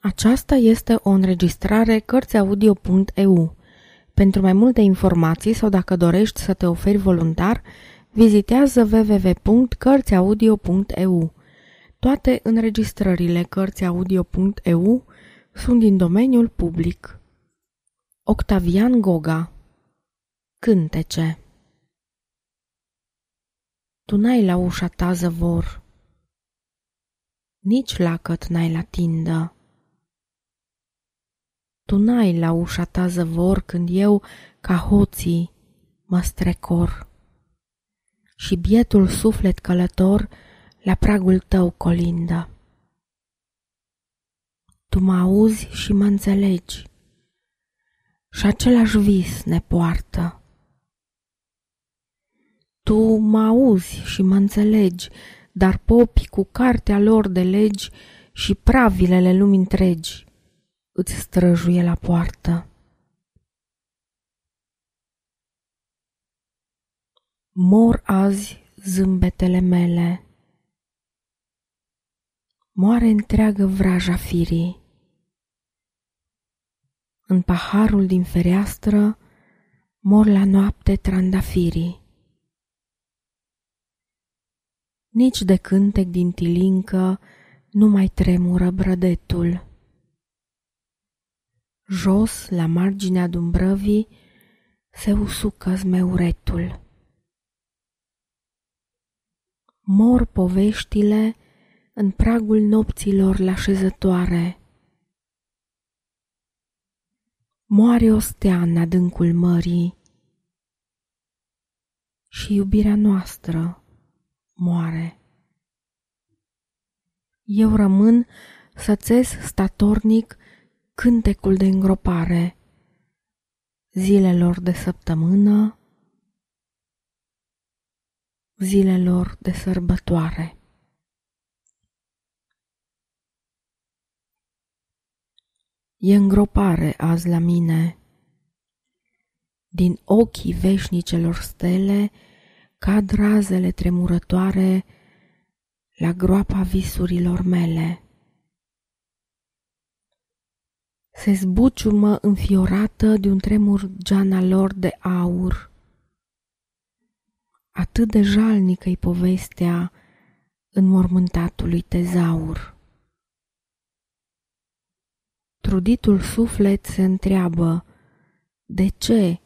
Aceasta este o înregistrare Cărțiaudio.eu. Pentru mai multe informații sau dacă dorești să te oferi voluntar, vizitează www.cărțiaudio.eu. Toate înregistrările Cărțiaudio.eu sunt din domeniul public. Octavian Goga Cântece Tu n-ai la ușa ta zăvor, nici lacăt n-ai la tindă tu n-ai la ușa ta zăvor când eu, ca hoții, mă strecor. Și bietul suflet călător la pragul tău colindă. Tu mă auzi și mă înțelegi și același vis ne poartă. Tu mă auzi și mă înțelegi, dar popii cu cartea lor de legi și pravilele lumii întregi îți străjuie la poartă. Mor azi zâmbetele mele, moare întreagă vraja firii. În paharul din fereastră mor la noapte trandafirii. Nici de cântec din tilincă nu mai tremură brădetul. Jos, la marginea dumbrăvii, se usucă zmeuretul. Mor poveștile în pragul nopților la șezătoare. Moare o stea în adâncul mării și iubirea noastră moare. Eu rămân să statornic cântecul de îngropare zilelor de săptămână, zilelor de sărbătoare. E îngropare azi la mine, din ochii veșnicelor stele cad razele tremurătoare la groapa visurilor mele se zbuciumă înfiorată de un tremur geana lor de aur. Atât de jalnică-i povestea înmormântatului tezaur. Truditul suflet se întreabă, de ce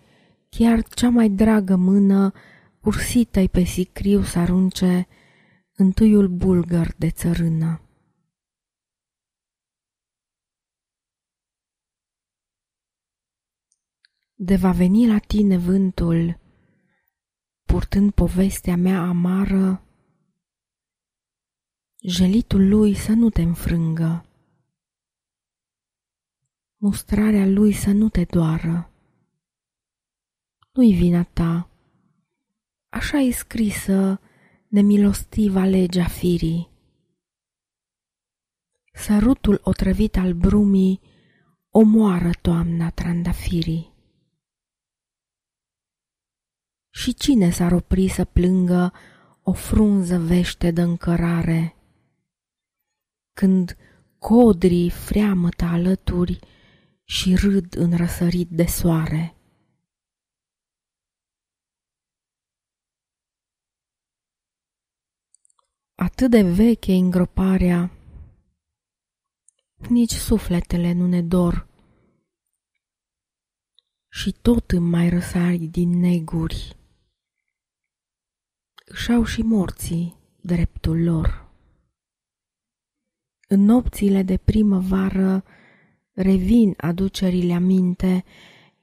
chiar cea mai dragă mână ursită-i pe sicriu să arunce întâiul bulgăr de țărână? De va veni la tine vântul, purtând povestea mea amară, jelitul lui să nu te înfrângă, mustrarea lui să nu te doară. Nu-i vina ta, așa e scrisă nemilostiva legea firii. Sărutul otrăvit al brumii omoară toamna trandafirii. Și cine s-ar opri să plângă o frunză vește de încărare? Când codrii freamătă alături și râd în răsărit de soare. Atât de veche îngroparea, nici sufletele nu ne dor și tot îmi mai răsari din neguri își au și morții dreptul lor. În nopțile de primăvară revin aducerile aminte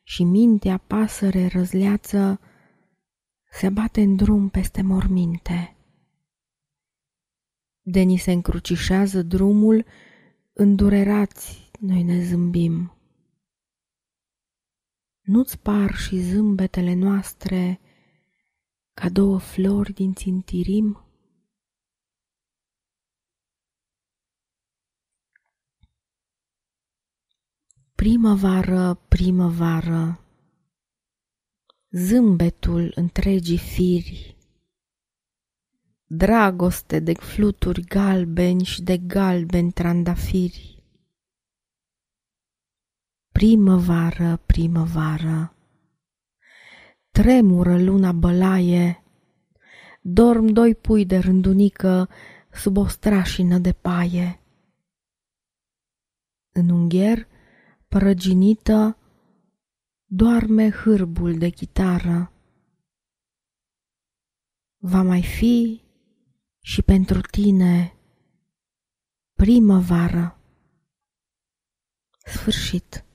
și mintea pasăre răzleață se bate în drum peste morminte. De ni se încrucișează drumul, îndurerați noi ne zâmbim. Nu-ți par și zâmbetele noastre ca două flori din țintirim? Primăvară, primăvară, zâmbetul întregii firi, dragoste de fluturi galbeni și de galbeni trandafiri. Primăvară, primăvară, tremură luna bălaie, dorm doi pui de rândunică sub o strașină de paie. În ungher, prăginită, doarme hârbul de chitară. Va mai fi și pentru tine primăvară. Sfârșit.